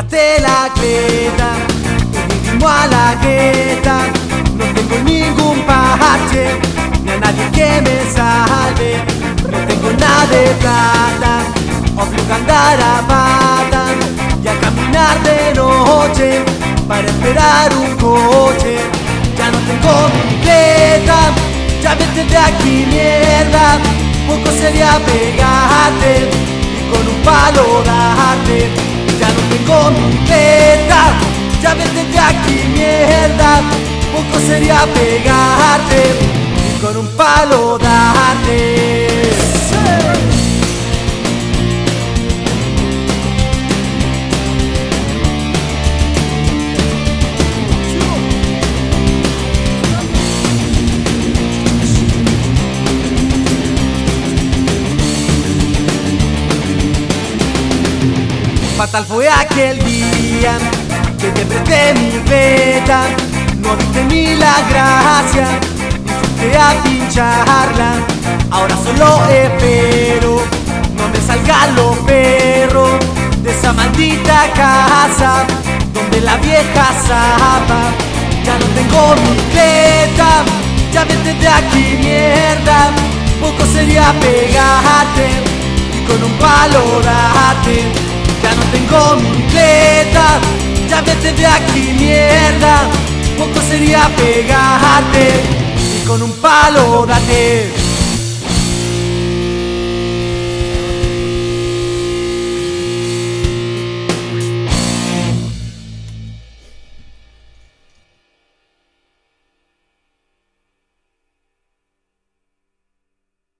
bicicleta, y a la grieta. No tengo ningún parche, ni a nadie que me salve. No tengo nada de plata, obligo a andar a pata y a caminar de noche para esperar un coche. Ya no tengo bicicleta, ya vete de aquí mierda, poco sería pegarte y con un palo darte. No tengo bicicleta, ya vete de aquí mierda, poco sería pegarte. Y con un palo darte. Fatal fue aquel día que te presté mi beta, no viste ni la gracia, fuiste a pincharla. Ahora solo espero, no me salgan los perros de esa maldita casa donde la vieja zapa. Ya no tengo bicicleta, ya vete aquí mierda, poco sería pegarte y con un palo darte. Ya no tengo bicicleta, ya vete de aquí mierda, poco sería pegarte y con un palo date.